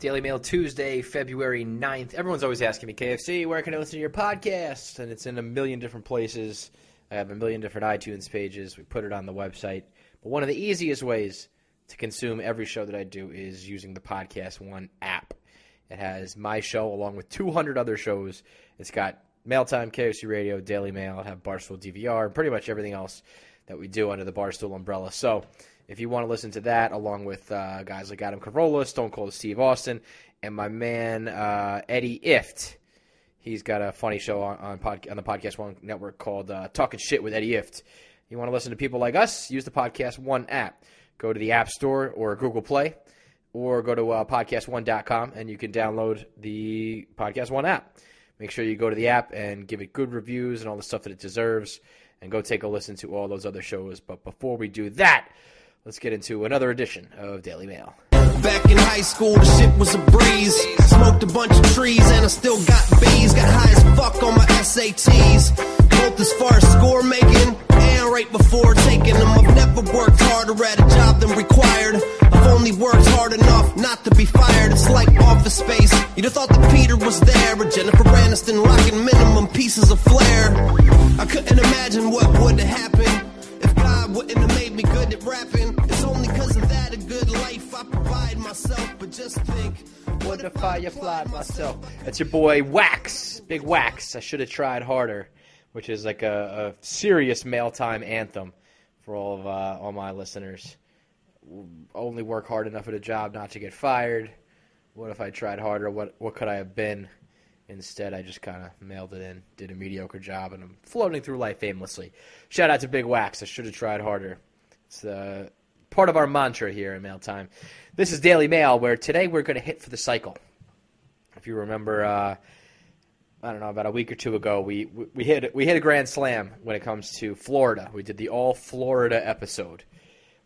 Daily Mail Tuesday, February 9th. Everyone's always asking me, KFC, where can I listen to your podcast? And it's in a million different places. I have a million different iTunes pages. We put it on the website. But one of the easiest ways to consume every show that I do is using the Podcast One app. It has my show along with 200 other shows. It's got Mail Time, KFC Radio, Daily Mail. I have Barstool DVR, and pretty much everything else that we do under the Barstool umbrella. So if you want to listen to that, along with uh, guys like Adam Carolla, Stone Cold Steve Austin, and my man uh, Eddie Ifft. he's got a funny show on on, pod, on the Podcast One network called uh, Talking Shit with Eddie Ifft. You want to listen to people like us? Use the Podcast One app. Go to the App Store or Google Play, or go to uh, podcast1.com and you can download the Podcast One app. Make sure you go to the app and give it good reviews and all the stuff that it deserves, and go take a listen to all those other shows. But before we do that, let's get into another edition of Daily Mail. Back in high school, the shit was a breeze. Smoked a bunch of trees and I still got B's. Got high as fuck on my SATs. Both as far as score making and right before taking them. I've never worked harder at a job than required. I've only worked hard enough not to be fired. It's like office space. You'd have thought that Peter was there, but Jennifer Aniston rocking minimum pieces of flair. I couldn't imagine what would have happened I applied myself? That's your boy Wax, Big Wax. I should have tried harder, which is like a, a serious mail time anthem for all of uh, all my listeners. Only work hard enough at a job not to get fired. What if I tried harder? What what could I have been? Instead, I just kind of mailed it in, did a mediocre job, and I'm floating through life aimlessly. Shout out to Big Wax. I should have tried harder. It's uh, part of our mantra here in Mail Time. This is Daily Mail, where today we're going to hit for the cycle. If you remember, uh, I don't know, about a week or two ago, we, we we hit we hit a grand slam when it comes to Florida. We did the all Florida episode.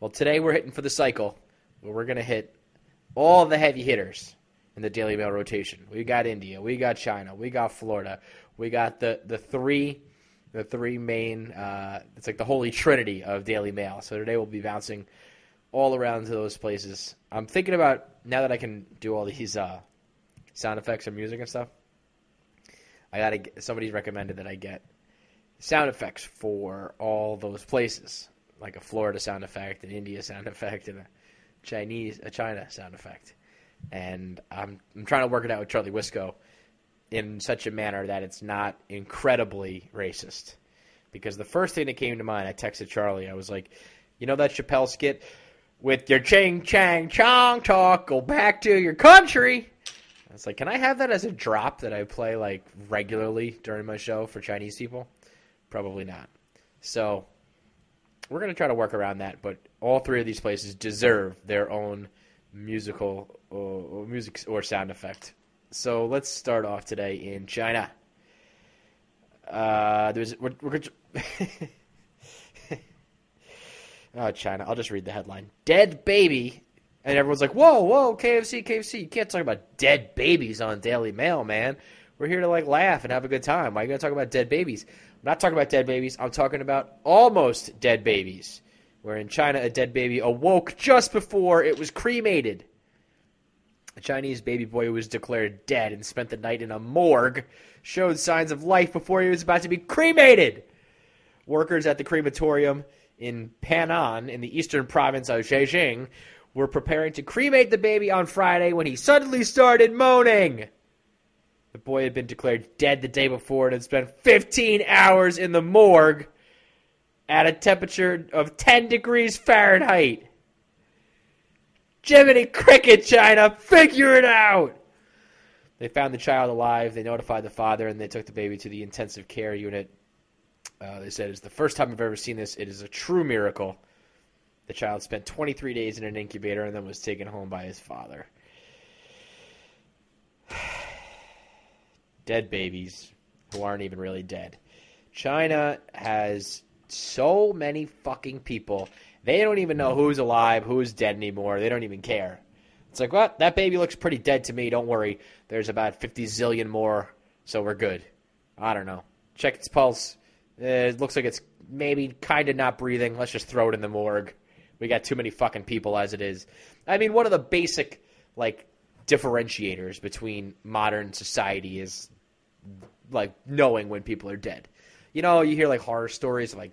Well, today we're hitting for the cycle, where we're going to hit all the heavy hitters in the Daily Mail rotation. We got India, we got China, we got Florida, we got the the three the three main. Uh, it's like the holy trinity of Daily Mail. So today we'll be bouncing all around to those places. I'm thinking about now that I can do all these uh, sound effects and music and stuff. I gotta. Get, somebody's recommended that I get sound effects for all those places, like a Florida sound effect, an India sound effect, and a Chinese, a China sound effect. And I'm I'm trying to work it out with Charlie Wisco in such a manner that it's not incredibly racist. Because the first thing that came to mind, I texted Charlie. I was like, you know that Chappelle skit with your ching chang chong talk, go back to your country. I was like, can I have that as a drop that I play like regularly during my show for Chinese people? Probably not. So we're gonna try to work around that, but all three of these places deserve their own musical or, or music or sound effect. So let's start off today in China. Uh, there's we're, we're oh China. I'll just read the headline: "Dead baby," and everyone's like, "Whoa, whoa, KFC, KFC! You can't talk about dead babies on Daily Mail, man. We're here to like laugh and have a good time. Why are you gonna talk about dead babies? I'm not talking about dead babies. I'm talking about almost dead babies. Where in China, a dead baby awoke just before it was cremated." A Chinese baby boy who was declared dead and spent the night in a morgue showed signs of life before he was about to be cremated. Workers at the crematorium in Panan, in the eastern province of Zhejiang, were preparing to cremate the baby on Friday when he suddenly started moaning. The boy had been declared dead the day before and had spent 15 hours in the morgue at a temperature of 10 degrees Fahrenheit. Jiminy Cricket, China, figure it out! They found the child alive. They notified the father, and they took the baby to the intensive care unit. Uh, they said it's the first time I've ever seen this. It is a true miracle. The child spent 23 days in an incubator and then was taken home by his father. dead babies who aren't even really dead. China has so many fucking people. They don't even know who's alive, who's dead anymore. They don't even care. It's like, well, that baby looks pretty dead to me. Don't worry. There's about 50 zillion more, so we're good. I don't know. Check its pulse. Uh, It looks like it's maybe kind of not breathing. Let's just throw it in the morgue. We got too many fucking people as it is. I mean, one of the basic, like, differentiators between modern society is like knowing when people are dead. You know, you hear like horror stories like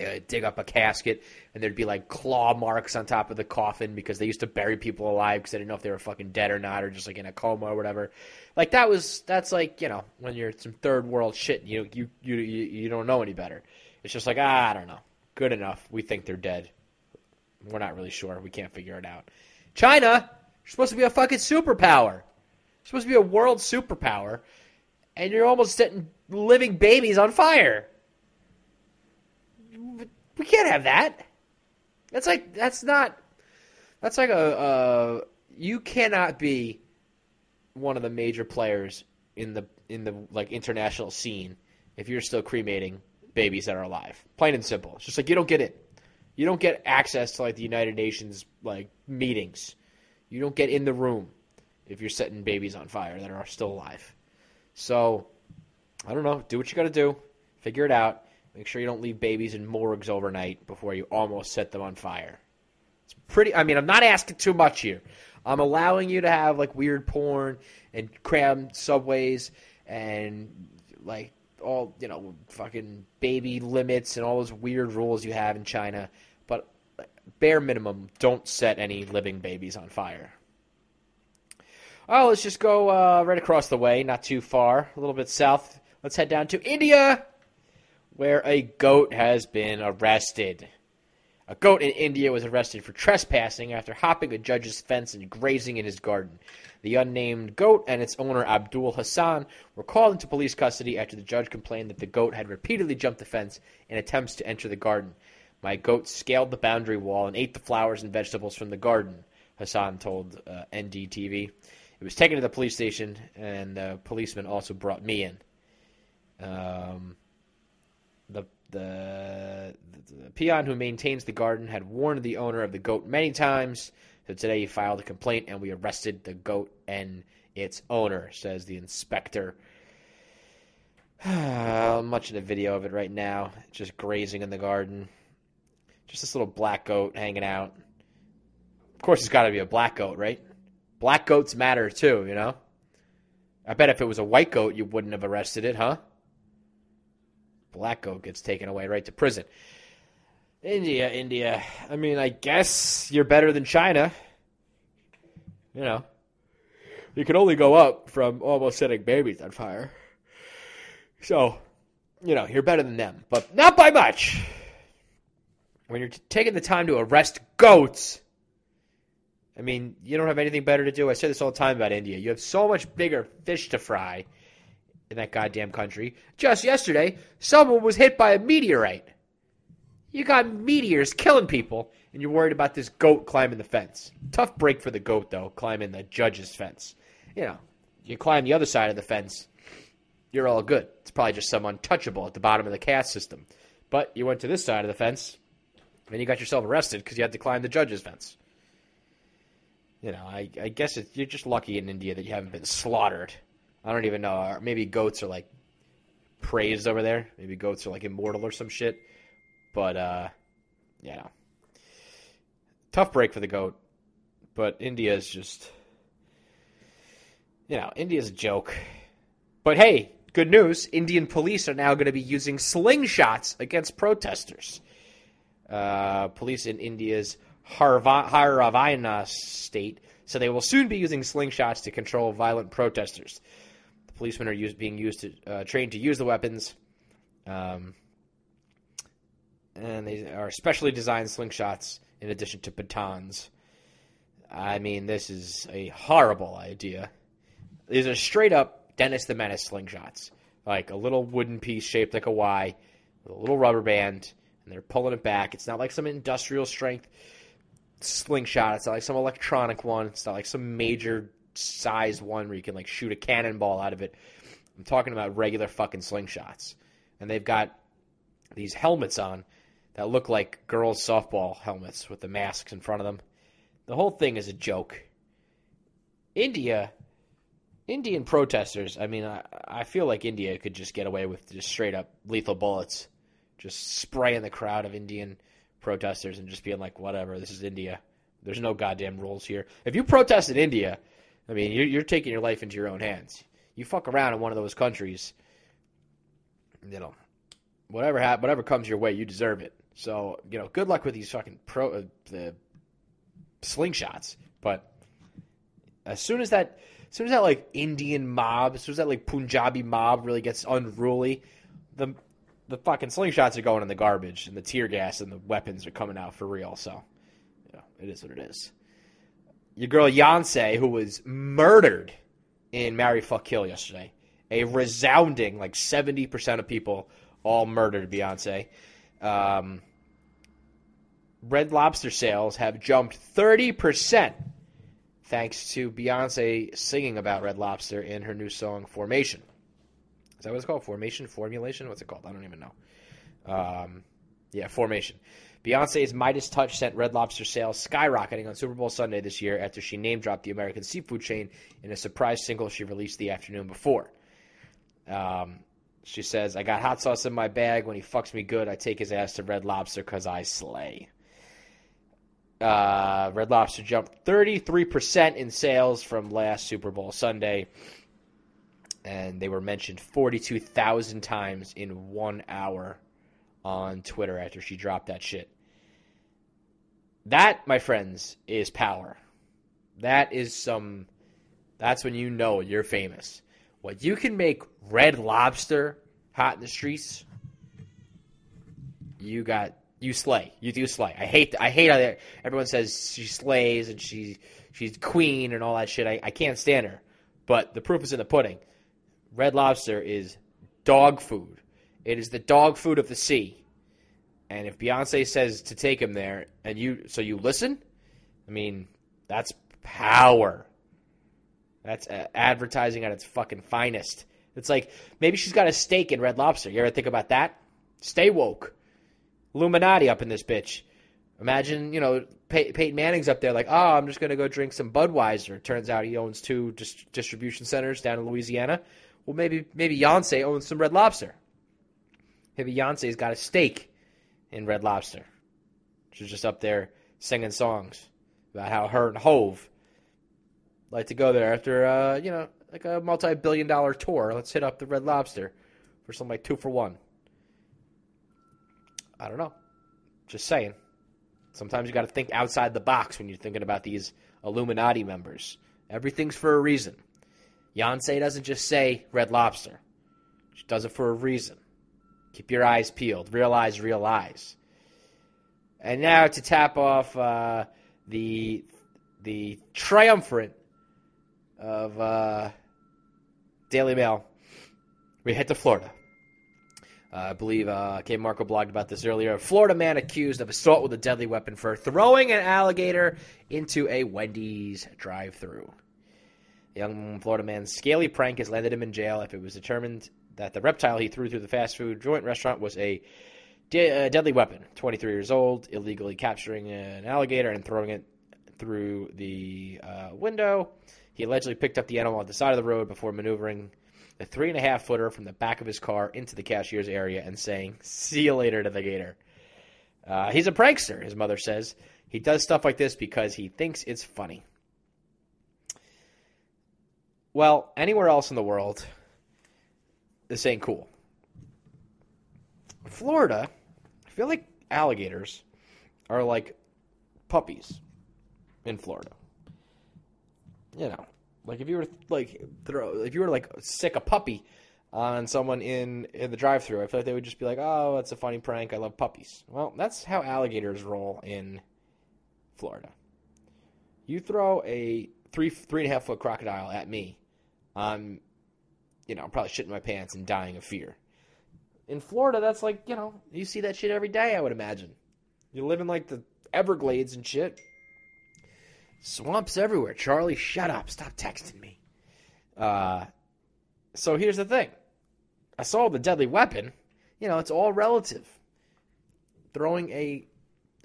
uh, dig up a casket and there'd be like claw marks on top of the coffin because they used to bury people alive because they didn't know if they were fucking dead or not or just like in a coma or whatever. Like that was that's like you know when you're some third world shit you you you you, you don't know any better. It's just like ah, I don't know, good enough. We think they're dead. We're not really sure. We can't figure it out. China, you're supposed to be a fucking superpower. You're supposed to be a world superpower, and you're almost setting living babies on fire we can't have that. That's like that's not that's like a you cannot be one of the major players in the in the like international scene if you're still cremating babies that are alive. Plain and simple. It's just like you don't get it. You don't get access to like the United Nations like meetings. You don't get in the room if you're setting babies on fire that are still alive. So I don't know. Do what you got to do. Figure it out. Make sure you don't leave babies in morgues overnight before you almost set them on fire. It's pretty. I mean, I'm not asking too much here. I'm allowing you to have like weird porn and cram subways and like all you know fucking baby limits and all those weird rules you have in China. But bare minimum, don't set any living babies on fire. Oh, let's just go uh, right across the way, not too far, a little bit south. Let's head down to India where a goat has been arrested. A goat in India was arrested for trespassing after hopping a judge's fence and grazing in his garden. The unnamed goat and its owner Abdul Hassan were called into police custody after the judge complained that the goat had repeatedly jumped the fence in attempts to enter the garden. My goat scaled the boundary wall and ate the flowers and vegetables from the garden, Hassan told uh, NDTV. It was taken to the police station, and the policeman also brought me in. Um, the, the, the peon who maintains the garden had warned the owner of the goat many times. So today he filed a complaint and we arrested the goat and its owner, says the inspector. I'm watching a video of it right now, just grazing in the garden. Just this little black goat hanging out. Of course, it's got to be a black goat, right? Black goats matter too, you know? I bet if it was a white goat, you wouldn't have arrested it, huh? Black goat gets taken away right to prison. India, India. I mean, I guess you're better than China. You know, you can only go up from almost setting babies on fire. So, you know, you're better than them, but not by much. When you're taking the time to arrest goats, I mean, you don't have anything better to do. I say this all the time about India. You have so much bigger fish to fry in that goddamn country. Just yesterday, someone was hit by a meteorite. You got meteors killing people, and you're worried about this goat climbing the fence. Tough break for the goat, though, climbing the judge's fence. You know, you climb the other side of the fence, you're all good. It's probably just some untouchable at the bottom of the caste system. But you went to this side of the fence, and you got yourself arrested because you had to climb the judge's fence. You know, I, I guess you're just lucky in India that you haven't been slaughtered I don't even know. Maybe goats are like praised over there. Maybe goats are like immortal or some shit. But uh, yeah, tough break for the goat. But India is just, you know, India's a joke. But hey, good news: Indian police are now going to be using slingshots against protesters. Uh, police in India's Haryana state so they will soon be using slingshots to control violent protesters policemen are used, being used to uh, trained to use the weapons, um, and they are specially designed slingshots in addition to batons. I mean, this is a horrible idea. These are straight up Dennis the Menace slingshots, like a little wooden piece shaped like a Y with a little rubber band, and they're pulling it back. It's not like some industrial strength slingshot. It's not like some electronic one. It's not like some major size one where you can like shoot a cannonball out of it. I'm talking about regular fucking slingshots. And they've got these helmets on that look like girls' softball helmets with the masks in front of them. The whole thing is a joke. India, Indian protesters, I mean, I, I feel like India could just get away with just straight up lethal bullets, just spraying the crowd of Indian protesters and just being like, whatever, this is India. There's no goddamn rules here. If you protest in India, I mean, you're, you're taking your life into your own hands. You fuck around in one of those countries, you know, whatever ha- whatever comes your way, you deserve it. So you know, good luck with these fucking pro uh, the slingshots. But as soon as that, as soon as that like Indian mob, as soon as that like Punjabi mob really gets unruly, the the fucking slingshots are going in the garbage, and the tear gas and the weapons are coming out for real. So, you know, it is what it is. Your girl Beyonce, who was murdered in Marry Fuck Kill yesterday, a resounding like seventy percent of people all murdered Beyonce. Um, Red Lobster sales have jumped thirty percent thanks to Beyonce singing about Red Lobster in her new song Formation. Is that what it's called? Formation? Formulation? What's it called? I don't even know. Um, yeah, Formation. Beyonce's Midas Touch sent Red Lobster sales skyrocketing on Super Bowl Sunday this year after she name dropped the American seafood chain in a surprise single she released the afternoon before. Um, she says, I got hot sauce in my bag. When he fucks me good, I take his ass to Red Lobster because I slay. Uh, Red Lobster jumped 33% in sales from last Super Bowl Sunday, and they were mentioned 42,000 times in one hour on Twitter after she dropped that shit. That, my friends, is power. That is some. That's when you know you're famous. What you can make Red Lobster hot in the streets, you got you slay. You do slay. I hate. I hate how everyone says she slays and she she's queen and all that shit. I, I can't stand her. But the proof is in the pudding. Red Lobster is dog food. It is the dog food of the sea. And if Beyonce says to take him there, and you so you listen, I mean that's power. That's uh, advertising at its fucking finest. It's like maybe she's got a stake in Red Lobster. You ever think about that? Stay woke. Illuminati up in this bitch. Imagine, you know, Pey- Peyton Manning's up there like, oh, I'm just going to go drink some Budweiser. Turns out he owns two dis- distribution centers down in Louisiana. Well, maybe maybe Beyonce owns some Red Lobster. Maybe Beyonce's got a stake in Red Lobster. She's just up there singing songs about how her and Hov like to go there after, uh, you know, like a multi-billion dollar tour. Let's hit up the Red Lobster for something like two for one. I don't know. Just saying. Sometimes you got to think outside the box when you're thinking about these Illuminati members. Everything's for a reason. Beyonce doesn't just say Red Lobster. She does it for a reason. Keep your eyes peeled. Real eyes, real eyes. And now to tap off uh, the the triumvirate of uh, Daily Mail, we head to Florida. Uh, I believe uh, KMarko blogged about this earlier. A Florida man accused of assault with a deadly weapon for throwing an alligator into a Wendy's drive-through. The young Florida man's scaly prank has landed him in jail if it was determined that the reptile he threw through the fast food joint restaurant was a de- uh, deadly weapon. 23 years old, illegally capturing an alligator and throwing it through the uh, window. He allegedly picked up the animal at the side of the road before maneuvering the three and a half footer from the back of his car into the cashier's area and saying, See you later to the gator. Uh, he's a prankster, his mother says. He does stuff like this because he thinks it's funny. Well, anywhere else in the world, this ain't cool. Florida, I feel like alligators are like puppies in Florida. You know, like if you were like throw if you were like sick a puppy on someone in in the drive-through, I feel like they would just be like, "Oh, that's a funny prank. I love puppies." Well, that's how alligators roll in Florida. You throw a three three and a half foot crocodile at me, I'm, you know, I'm probably shitting my pants and dying of fear. In Florida, that's like you know, you see that shit every day. I would imagine. You live in like the Everglades and shit. Swamps everywhere. Charlie, shut up. Stop texting me. Uh, so here's the thing. I saw the deadly weapon. You know, it's all relative. Throwing a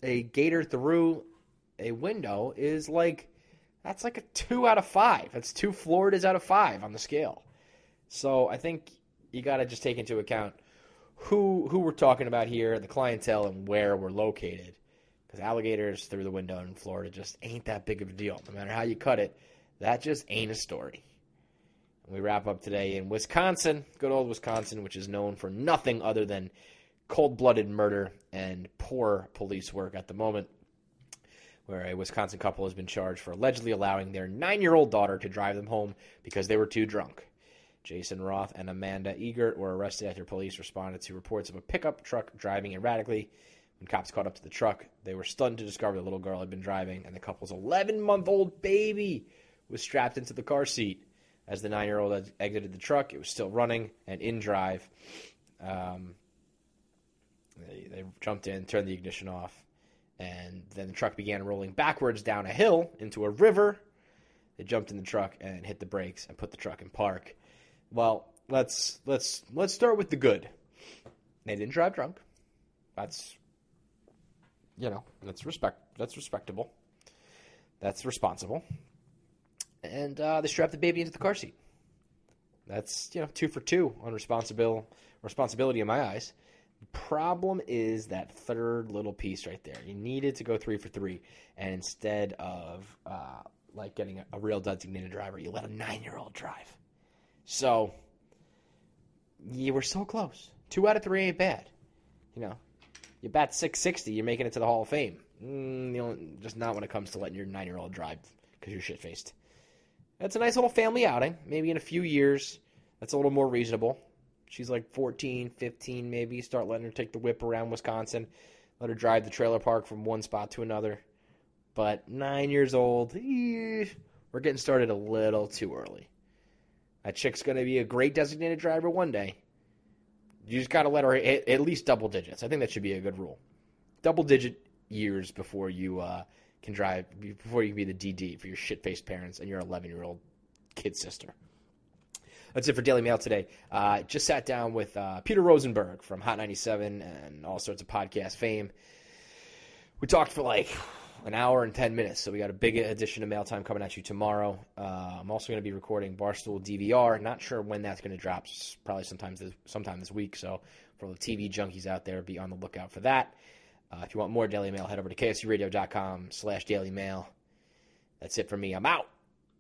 a gator through a window is like that's like a two out of five. That's two Floridas out of five on the scale. So I think you got to just take into account who who we're talking about here, the clientele, and where we're located because alligators through the window in Florida just ain't that big of a deal. No matter how you cut it, that just ain't a story. We wrap up today in Wisconsin, good old Wisconsin, which is known for nothing other than cold blooded murder and poor police work at the moment, where a Wisconsin couple has been charged for allegedly allowing their nine year old daughter to drive them home because they were too drunk. Jason Roth and Amanda Egert were arrested after police responded to reports of a pickup truck driving erratically. When cops caught up to the truck, they were stunned to discover the little girl had been driving and the couple's 11 month old baby was strapped into the car seat. As the nine year old exited the truck, it was still running and in drive. Um, they, they jumped in, turned the ignition off, and then the truck began rolling backwards down a hill into a river. They jumped in the truck and hit the brakes and put the truck in park. Well, let's let's let's start with the good. They didn't drive drunk. That's you know, that's respect that's respectable. That's responsible and uh, they strapped the baby into the car seat. That's you know two for two on responsible responsibility in my eyes. Problem is that third little piece right there. You needed to go three for three, and instead of uh, like getting a, a real designated driver, you let a nine-year-old drive. So you were so close. Two out of three ain't bad. You know, you bat 660, you're making it to the Hall of Fame. Mm, you know, just not when it comes to letting your nine-year-old drive because you're shit faced. That's a nice little family outing. Maybe in a few years, that's a little more reasonable. She's like 14, 15, maybe. Start letting her take the whip around Wisconsin. Let her drive the trailer park from one spot to another. But nine years old, eh, we're getting started a little too early. That chick's going to be a great designated driver one day. You just got to let her hit at least double digits. I think that should be a good rule. Double digit years before you uh, can drive before you can be the DD for your shit faced parents and your 11 year old kid sister. That's it for Daily Mail today. Uh, just sat down with uh, Peter Rosenberg from Hot 97 and all sorts of podcast fame. We talked for like an hour and 10 minutes, so we got a big edition of Mail Time coming at you tomorrow. Uh, I'm also going to be recording Barstool DVR. Not sure when that's going to drop, probably this, sometime this week. So for the TV junkies out there, be on the lookout for that. Uh, if you want more Daily Mail, head over to kfcradio.com slash Daily Mail. That's it for me. I'm out.